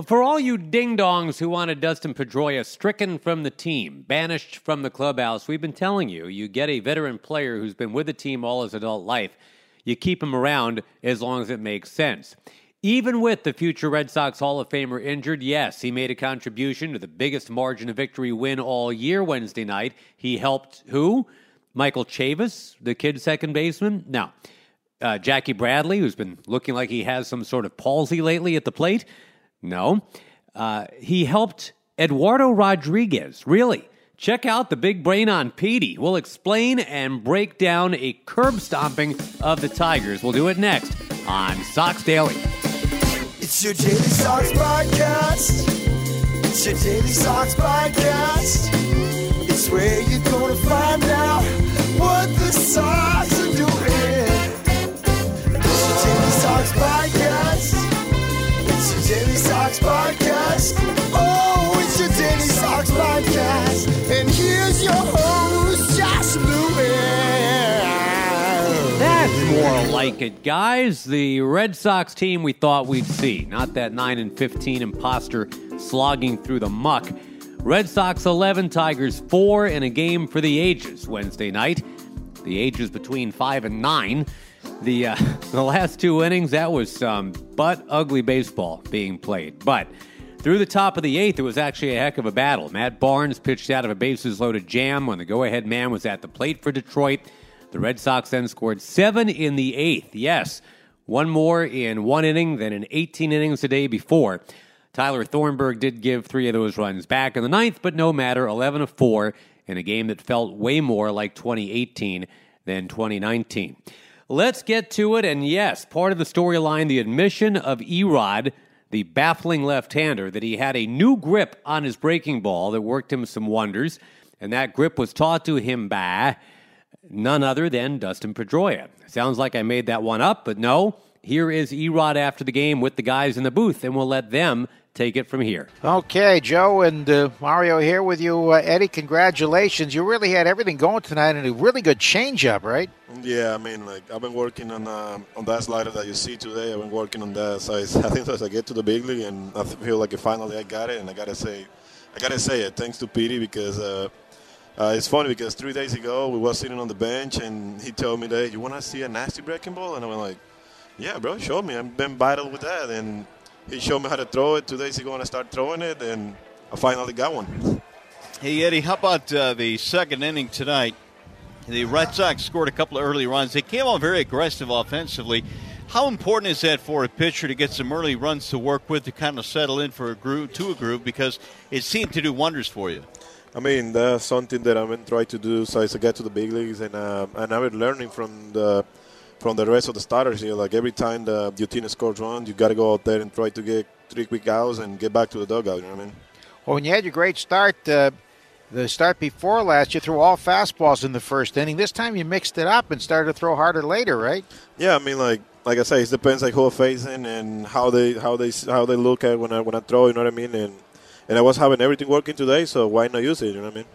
For all you ding dongs who wanted Dustin Pedroia stricken from the team, banished from the clubhouse, we've been telling you you get a veteran player who's been with the team all his adult life. You keep him around as long as it makes sense. Even with the future Red Sox Hall of Famer injured, yes, he made a contribution to the biggest margin of victory win all year Wednesday night. He helped who? Michael Chavis, the kid second baseman? No. Uh, Jackie Bradley, who's been looking like he has some sort of palsy lately at the plate? No. Uh, he helped Eduardo Rodriguez. Really? Check out the big brain on Petey. We'll explain and break down a curb stomping of the Tigers. We'll do it next on Sox Daily. It's your Daily Sox podcast. It's your Daily Sox podcast. It's where you're going to find out what the Sox are doing. It's your Daily Sox podcast. Daily Sox podcast. Oh, it's your Daily Sox podcast. And here's your host, Josh Lewis. That's more like it, guys. The Red Sox team we thought we'd see, not that 9 and 15 imposter slogging through the muck. Red Sox 11, Tigers 4 in a game for the ages Wednesday night. The ages between 5 and 9. The uh, the last two innings, that was some butt ugly baseball being played. But through the top of the eighth, it was actually a heck of a battle. Matt Barnes pitched out of a bases loaded jam when the go ahead man was at the plate for Detroit. The Red Sox then scored seven in the eighth. Yes, one more in one inning than in 18 innings the day before. Tyler Thornburg did give three of those runs back in the ninth, but no matter, 11 of 4 in a game that felt way more like 2018 than 2019. Let's get to it. And yes, part of the storyline the admission of Erod, the baffling left hander, that he had a new grip on his breaking ball that worked him some wonders. And that grip was taught to him by none other than Dustin Pedroia. Sounds like I made that one up, but no. Here is Erod after the game with the guys in the booth, and we'll let them take it from here. Okay, Joe and uh, Mario here with you. Uh, Eddie, congratulations. You really had everything going tonight and a really good changeup, right? Yeah, I mean, like I've been working on um, on that slider that you see today. I've been working on that. So I, I think as I get to the big league, and I feel like finally I got it, and I gotta say, I gotta say it. Thanks to Petey because. Uh, uh, it's funny because three days ago we were sitting on the bench and he told me that you want to see a nasty breaking ball and I went like, yeah, bro, show me. I've been battled with that and he showed me how to throw it two days ago and I started throwing it and I finally got one. Hey Eddie, how about uh, the second inning tonight? The Red Sox scored a couple of early runs. They came on very aggressive offensively. How important is that for a pitcher to get some early runs to work with to kind of settle in for a groove to a groove because it seemed to do wonders for you? I mean, that's something that I've been trying to do since I get to the big leagues, and uh, and I've been learning from the from the rest of the starters here. Like every time the your team scores one, you got to go out there and try to get three quick outs and get back to the dugout. You know what I mean? Well, when you had your great start, uh, the start before last, you threw all fastballs in the first inning. This time you mixed it up and started to throw harder later, right? Yeah, I mean, like like I say, it depends like who I'm facing and how they how they how they look at when I when I throw. You know what I mean? And and I was having everything working today, so why not use it? You know what I mean?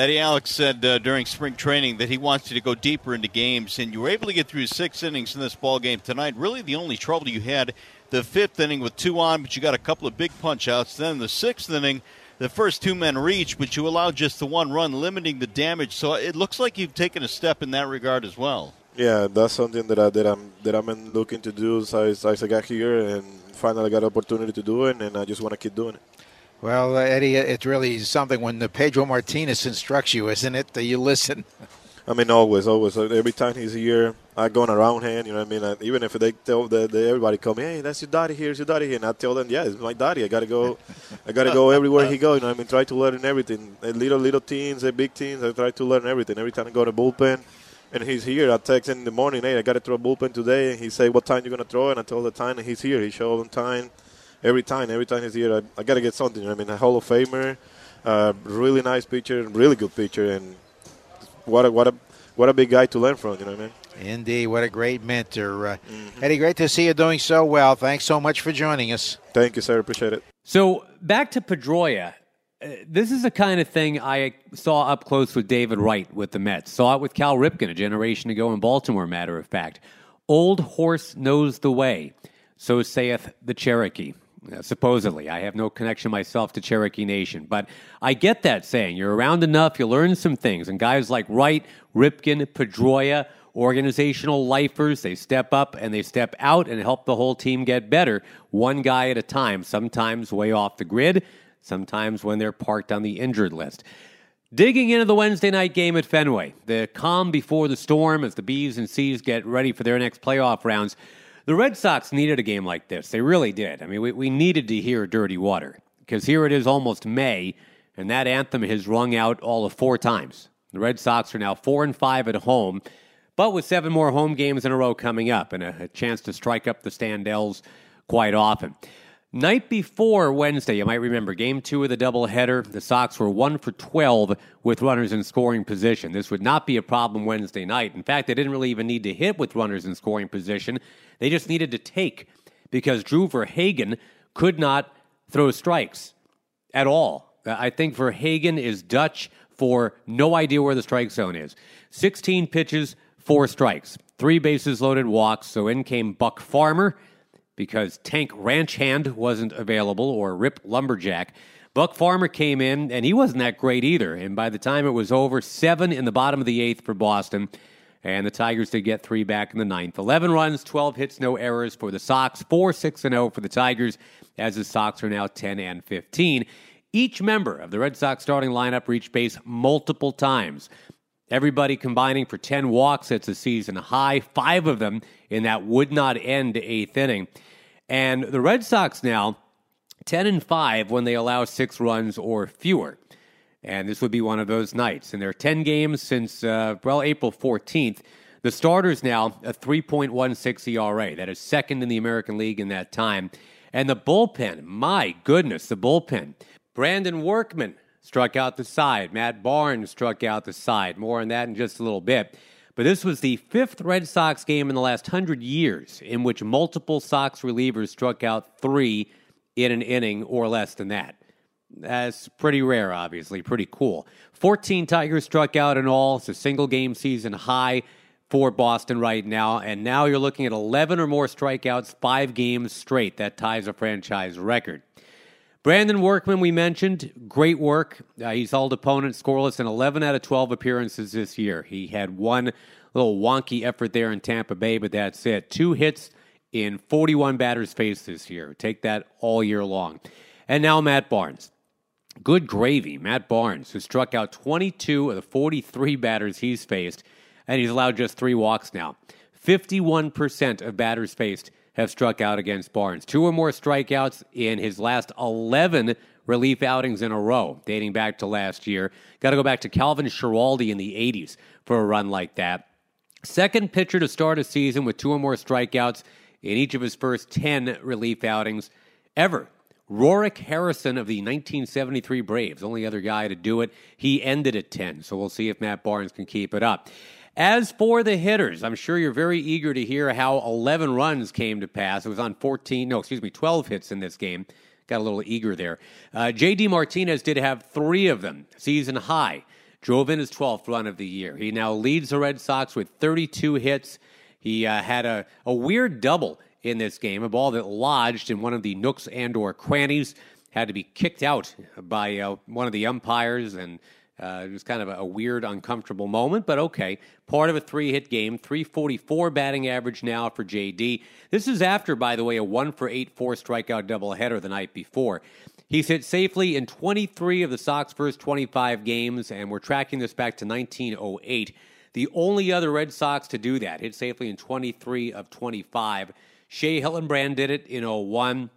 Eddie Alex said uh, during spring training that he wants you to go deeper into games, and you were able to get through six innings in this ball game tonight. Really, the only trouble you had the fifth inning with two on, but you got a couple of big punch outs. Then the sixth inning, the first two men reached, but you allowed just the one run, limiting the damage. So it looks like you've taken a step in that regard as well. Yeah, that's something that I that I'm that I'm looking to do since, since I got here, and finally got an opportunity to do it, and I just want to keep doing it. Well, uh, Eddie, it's really something when the Pedro Martinez instructs you, isn't it? That you listen. I mean, always, always. Uh, every time he's here, I go on around hand. You know what I mean? Even if they tell the, the, everybody come, hey, that's your daddy here, it's your daddy here, and I tell them, yeah, it's my daddy. I gotta go, I gotta go everywhere he goes. You know what I mean? Try to learn everything. And little little teams, and uh, big teams, I try to learn everything. Every time I go to bullpen, and he's here, I text him in the morning, hey, I gotta throw a bullpen today, and he say, what time you gonna throw? And I tell the time, and he's here. He show on time. Every time, every time he's here, I, I got to get something. I mean, a Hall of Famer, uh, really nice pitcher, really good pitcher, and what a what a what a big guy to learn from. You know what I mean? Indeed, what a great mentor. Uh, Eddie, great to see you doing so well. Thanks so much for joining us. Thank you, sir. Appreciate it. So back to Pedroia. Uh, this is the kind of thing I saw up close with David Wright with the Mets. Saw it with Cal Ripken a generation ago in Baltimore, matter of fact. Old horse knows the way, so saith the Cherokee. Supposedly. I have no connection myself to Cherokee Nation, but I get that saying. You're around enough, you learn some things. And guys like Wright, Ripken, Pedroia, organizational lifers, they step up and they step out and help the whole team get better, one guy at a time, sometimes way off the grid, sometimes when they're parked on the injured list. Digging into the Wednesday night game at Fenway, the calm before the storm as the Bees and C's get ready for their next playoff rounds. The Red Sox needed a game like this. They really did. I mean, we, we needed to hear Dirty Water because here it is almost May, and that anthem has rung out all of four times. The Red Sox are now four and five at home, but with seven more home games in a row coming up and a, a chance to strike up the Standells quite often. Night before Wednesday, you might remember game two of the doubleheader. The Sox were one for 12 with runners in scoring position. This would not be a problem Wednesday night. In fact, they didn't really even need to hit with runners in scoring position. They just needed to take because Drew Verhagen could not throw strikes at all. I think Verhagen is Dutch for no idea where the strike zone is. 16 pitches, four strikes, three bases loaded walks. So in came Buck Farmer because Tank Ranch Hand wasn't available or Rip Lumberjack. Buck Farmer came in, and he wasn't that great either. And by the time it was over, seven in the bottom of the eighth for Boston. And the Tigers did get three back in the ninth. 11 runs, 12 hits, no errors for the Sox. 4 6 and 0 for the Tigers, as the Sox are now 10 and 15. Each member of the Red Sox starting lineup reached base multiple times. Everybody combining for 10 walks. It's a season high. Five of them in that would not end eighth inning. And the Red Sox now 10 and 5 when they allow 6 runs or fewer. And this would be one of those nights. And there are 10 games since uh, well April 14th. The starters now a 3.16 ERA. That is second in the American League in that time. And the bullpen, my goodness, the bullpen. Brandon Workman struck out the side. Matt Barnes struck out the side. More on that in just a little bit. But this was the fifth Red Sox game in the last hundred years in which multiple Sox relievers struck out three in an inning or less than that. That's pretty rare, obviously. Pretty cool. 14 Tigers struck out in all. It's a single game season high for Boston right now. And now you're looking at 11 or more strikeouts, five games straight. That ties a franchise record. Brandon Workman, we mentioned, great work. Uh, he's held opponents scoreless in 11 out of 12 appearances this year. He had one little wonky effort there in Tampa Bay, but that's it. Two hits in 41 batters faced this year. Take that all year long. And now Matt Barnes. Good gravy. Matt Barnes, who struck out 22 of the 43 batters he's faced, and he's allowed just three walks now. 51% of batters faced have struck out against Barnes. Two or more strikeouts in his last 11 relief outings in a row, dating back to last year. Got to go back to Calvin Schiraldi in the 80s for a run like that. Second pitcher to start a season with two or more strikeouts in each of his first 10 relief outings ever. Roric Harrison of the 1973 Braves, only other guy to do it. He ended at 10, so we'll see if Matt Barnes can keep it up. As for the hitters, I'm sure you're very eager to hear how 11 runs came to pass. It was on 14, no, excuse me, 12 hits in this game. Got a little eager there. Uh, J.D. Martinez did have three of them, season high. Drove in his 12th run of the year. He now leads the Red Sox with 32 hits. He uh, had a, a weird double in this game, a ball that lodged in one of the nooks and or crannies, had to be kicked out by uh, one of the umpires and uh, it was kind of a, weird, uncomfortable moment, but okay. Part of a three hit game, 344 batting average now for JD. This is after, by the way, a 1 for 8 4 strikeout doubleheader the night before. He's hit safely in 23 of the Sox first 25 games, and we're tracking this back to 1908. The only other Red Sox to do that, hit safely in 23 of 25. Shea Hillenbrand did it in 01,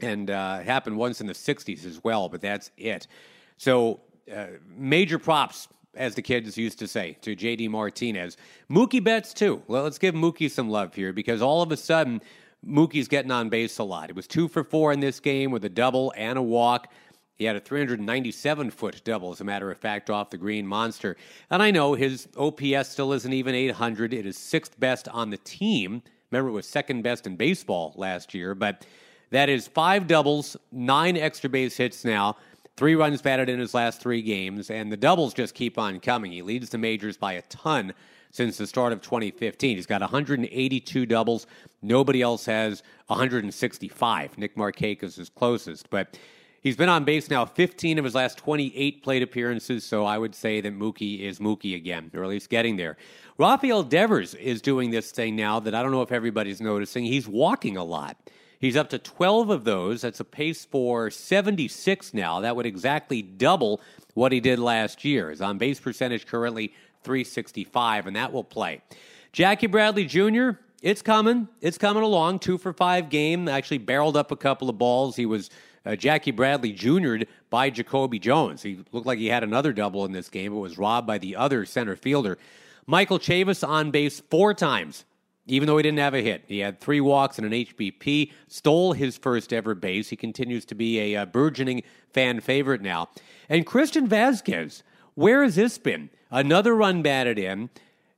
and uh, it happened once in the 60s as well, but that's it. So uh, major props, as the kids used to say, to JD Martinez. Mookie Betts, too. Well, let's give Mookie some love here because all of a sudden, Mookie's getting on base a lot. It was two for four in this game with a double and a walk. He had a 397 foot double, as a matter of fact, off the green monster. And I know his OPS still isn't even 800. It is sixth best on the team. Remember, it was second best in baseball last year, but that is five doubles, nine extra base hits now, three runs batted in his last three games, and the doubles just keep on coming. He leads the majors by a ton since the start of 2015. He's got 182 doubles. Nobody else has 165. Nick Markakis is his closest, but he's been on base now 15 of his last 28 plate appearances, so I would say that Mookie is Mookie again, or at least getting there. Rafael Devers is doing this thing now that I don't know if everybody's noticing. He's walking a lot. He's up to 12 of those. That's a pace for 76 now. That would exactly double what he did last year. His on base percentage currently 365, and that will play. Jackie Bradley Jr., it's coming. It's coming along. Two for five game. Actually barreled up a couple of balls. He was uh, Jackie Bradley Jr. by Jacoby Jones. He looked like he had another double in this game, but was robbed by the other center fielder. Michael Chavis on base four times, even though he didn't have a hit. He had three walks and an HBP, stole his first ever base. He continues to be a, uh, burgeoning fan favorite now. And Christian Vazquez, where has this been? Another run batted in.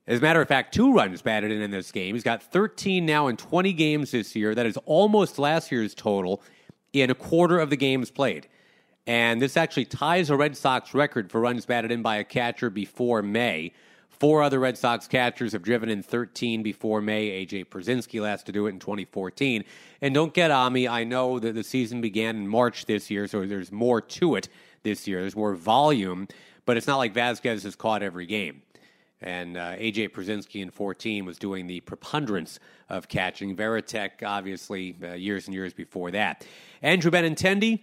As a matter of fact, two runs batted in in this game. He's got 13 now in 20 games this year. That is almost last year's total in a quarter of the games played. And this actually ties a Red Sox record for runs batted in by a catcher before May. Four other Red Sox catchers have driven in 13 before May. AJ Pierzynski last to do it in 2014. And don't get on me. I know that the season began in March this year, so there's more to it this year. There's more volume but it's not like Vazquez has caught every game. And uh, AJ Pierzynski in 14 was doing the preponderance of catching. Varitek, obviously, uh, years and years before that. Andrew Benintendi,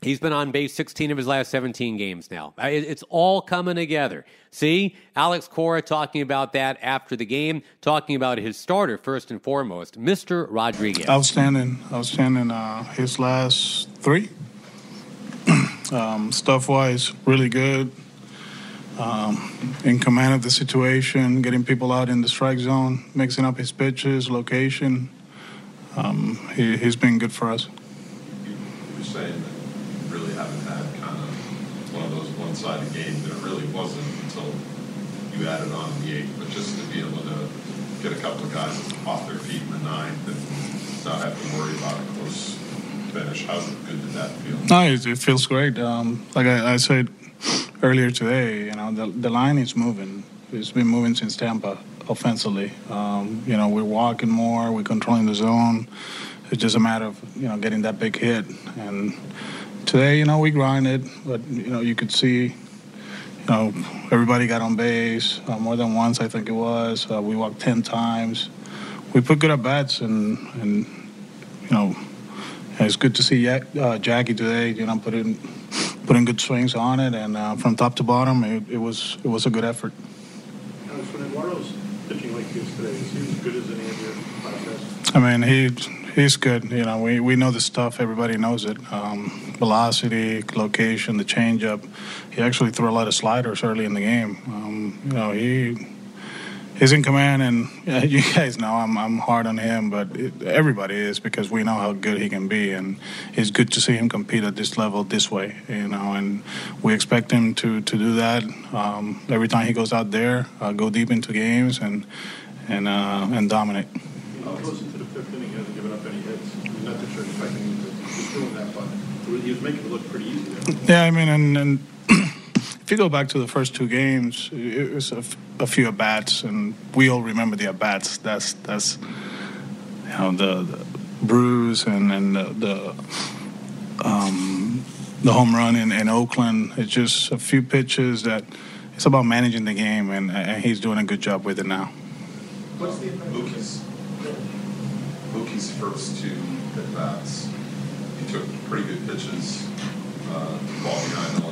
he's been on base 16 of his last 17 games now. Uh, it's all coming together. See, Alex Cora talking about that after the game, talking about his starter first and foremost, Mr. Rodriguez. Outstanding, outstanding. Uh, his last three, um, stuff wise, really good um, in command of the situation, getting people out in the strike zone, mixing up his pitches, location. Um, he, has been good for us. You're saying that you really haven't had kind of one of those one-sided games, and it really wasn't until you added on the eighth, but just to be able to get a couple of guys off their feet in the ninth and not have to worry about a close finish. How good did that feel? No, it, it feels great. Um, like I, I said earlier today, you know, the, the line is moving. It's been moving since Tampa offensively. Um, you know, we're walking more, we're controlling the zone. It's just a matter of, you know, getting that big hit. And today, you know, we grinded, but, you know, you could see, you know, everybody got on base uh, more than once, I think it was. Uh, we walked 10 times. We put good at bats, and, and you know, it's good to see uh, Jackie today, you know, put in putting good swings on it, and uh, from top to bottom, it, it, was it was a good effort. I mean, he he's good. You know, we, we know the stuff. Everybody knows it. Um, velocity, location, the changeup. He actually threw a lot of sliders early in the game. Um, you know, he he's in command, and yeah, you guys know I'm I'm hard on him, but it, everybody is because we know how good he can be, and it's good to see him compete at this level this way, you know, and we expect him to to do that um, every time he goes out there, uh, go deep into games, and and uh, and dominate. Close into the fifth inning, he hasn't given up any hits. Not that you're expecting him to doing that, but he was making it look pretty easy there. Yeah, I mean, and and if you go back to the first two games, it was a, f- a few at bats, and we all remember the at bats. That's that's you know the, the bruise and and the the, um, the home run in, in Oakland. It's just a few pitches that it's about managing the game, and, and he's doing a good job with it now. What's the Mookie's Mookie's first two at bats? He took pretty good pitches, uh, ball behind the one, and then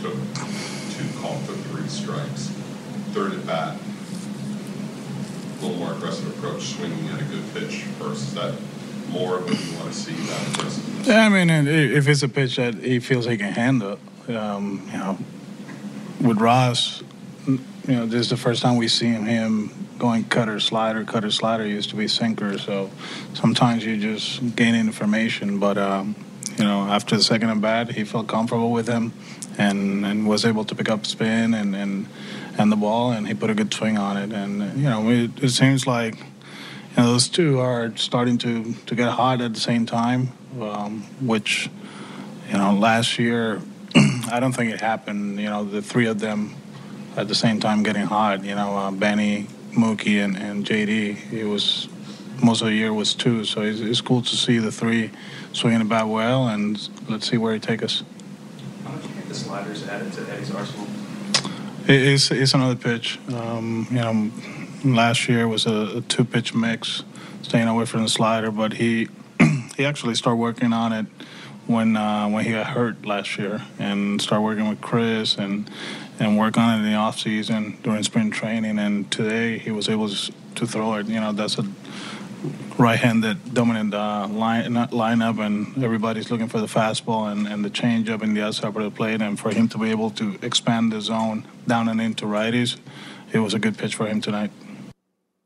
took two, called for three strikes. Third at bat, a little more aggressive approach, swinging at a good pitch first. Is that more of what you want to see that aggressiveness? Yeah, I mean, if it's a pitch that he feels he can handle, um, you know, with Ross, you know, this is the first time we've seen him going cutter slider, cutter slider used to be sinker. So sometimes you just gain information. But um, you know, after the second at bat, he felt comfortable with him, and, and was able to pick up spin and, and and the ball, and he put a good swing on it. And you know, it, it seems like you know, those two are starting to to get hot at the same time, um, which you know, last year I don't think it happened. You know, the three of them at the same time getting hot. You know, uh, Benny, Mookie, and, and JD. It was most of the year was two, so it's, it's cool to see the three swinging about well, and let's see where he take us. How much do you think the sliders added to Eddie's arsenal? It's it's another pitch. Um, you know, last year was a, a two pitch mix, staying away from the slider, but he he actually started working on it when uh, when he got hurt last year and started working with Chris and and work on it in the off season during spring training. And today he was able to throw it. You know, that's a right-handed dominant uh, line lineup, and everybody's looking for the fastball and, and the changeup in the outside part of the plate. And for him to be able to expand the zone down and into righties, it was a good pitch for him tonight.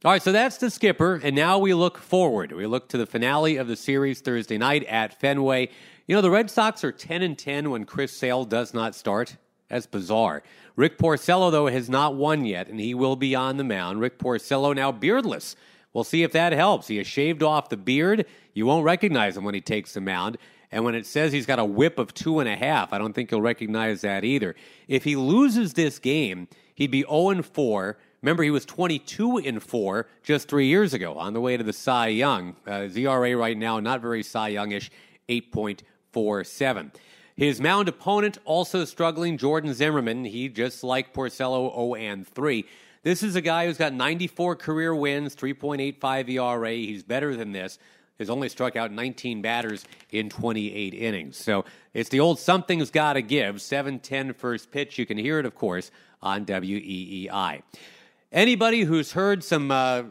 All right, so that's the skipper, and now we look forward. We look to the finale of the series Thursday night at Fenway. You know, the Red Sox are 10 and 10 when Chris Sale does not start. That's bizarre. Rick Porcello, though, has not won yet, and he will be on the mound. Rick Porcello now beardless. We'll see if that helps. He has shaved off the beard. You won't recognize him when he takes the mound. And when it says he's got a whip of two and a half, I don't think you'll recognize that either. If he loses this game, he'd be 0 4. Remember, he was 22 in 4 just three years ago on the way to the Cy Young. Uh, ERA right now, not very Cy Youngish, 8.47. His mound opponent also struggling, Jordan Zimmermann. He, just like Porcello, 0 and 3. This is a guy who's got 94 career wins, 3.85 ERA. He's better than this. Has only struck out 19 batters in 28 innings. So it's the old something's got to give. 7 first pitch. You can hear it, of course, on WEEI. Anybody who's heard some uh,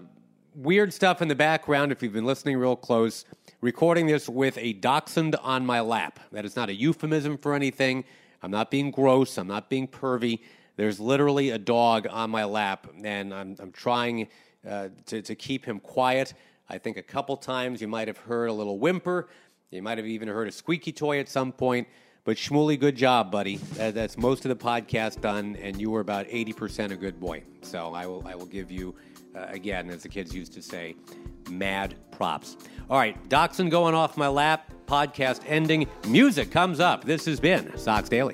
weird stuff in the background, if you've been listening real close, recording this with a dachshund on my lap. That is not a euphemism for anything. I'm not being gross. I'm not being pervy. There's literally a dog on my lap, and I'm, I'm trying uh, to, to keep him quiet. I think a couple times you might have heard a little whimper. You might have even heard a squeaky toy at some point. But Shmuley, good job, buddy. That, that's most of the podcast done, and you were about 80% a good boy. So I will, I will give you, uh, again, as the kids used to say, mad props. All right, Dachshund going off my lap, podcast ending. Music comes up. This has been Sox Daily.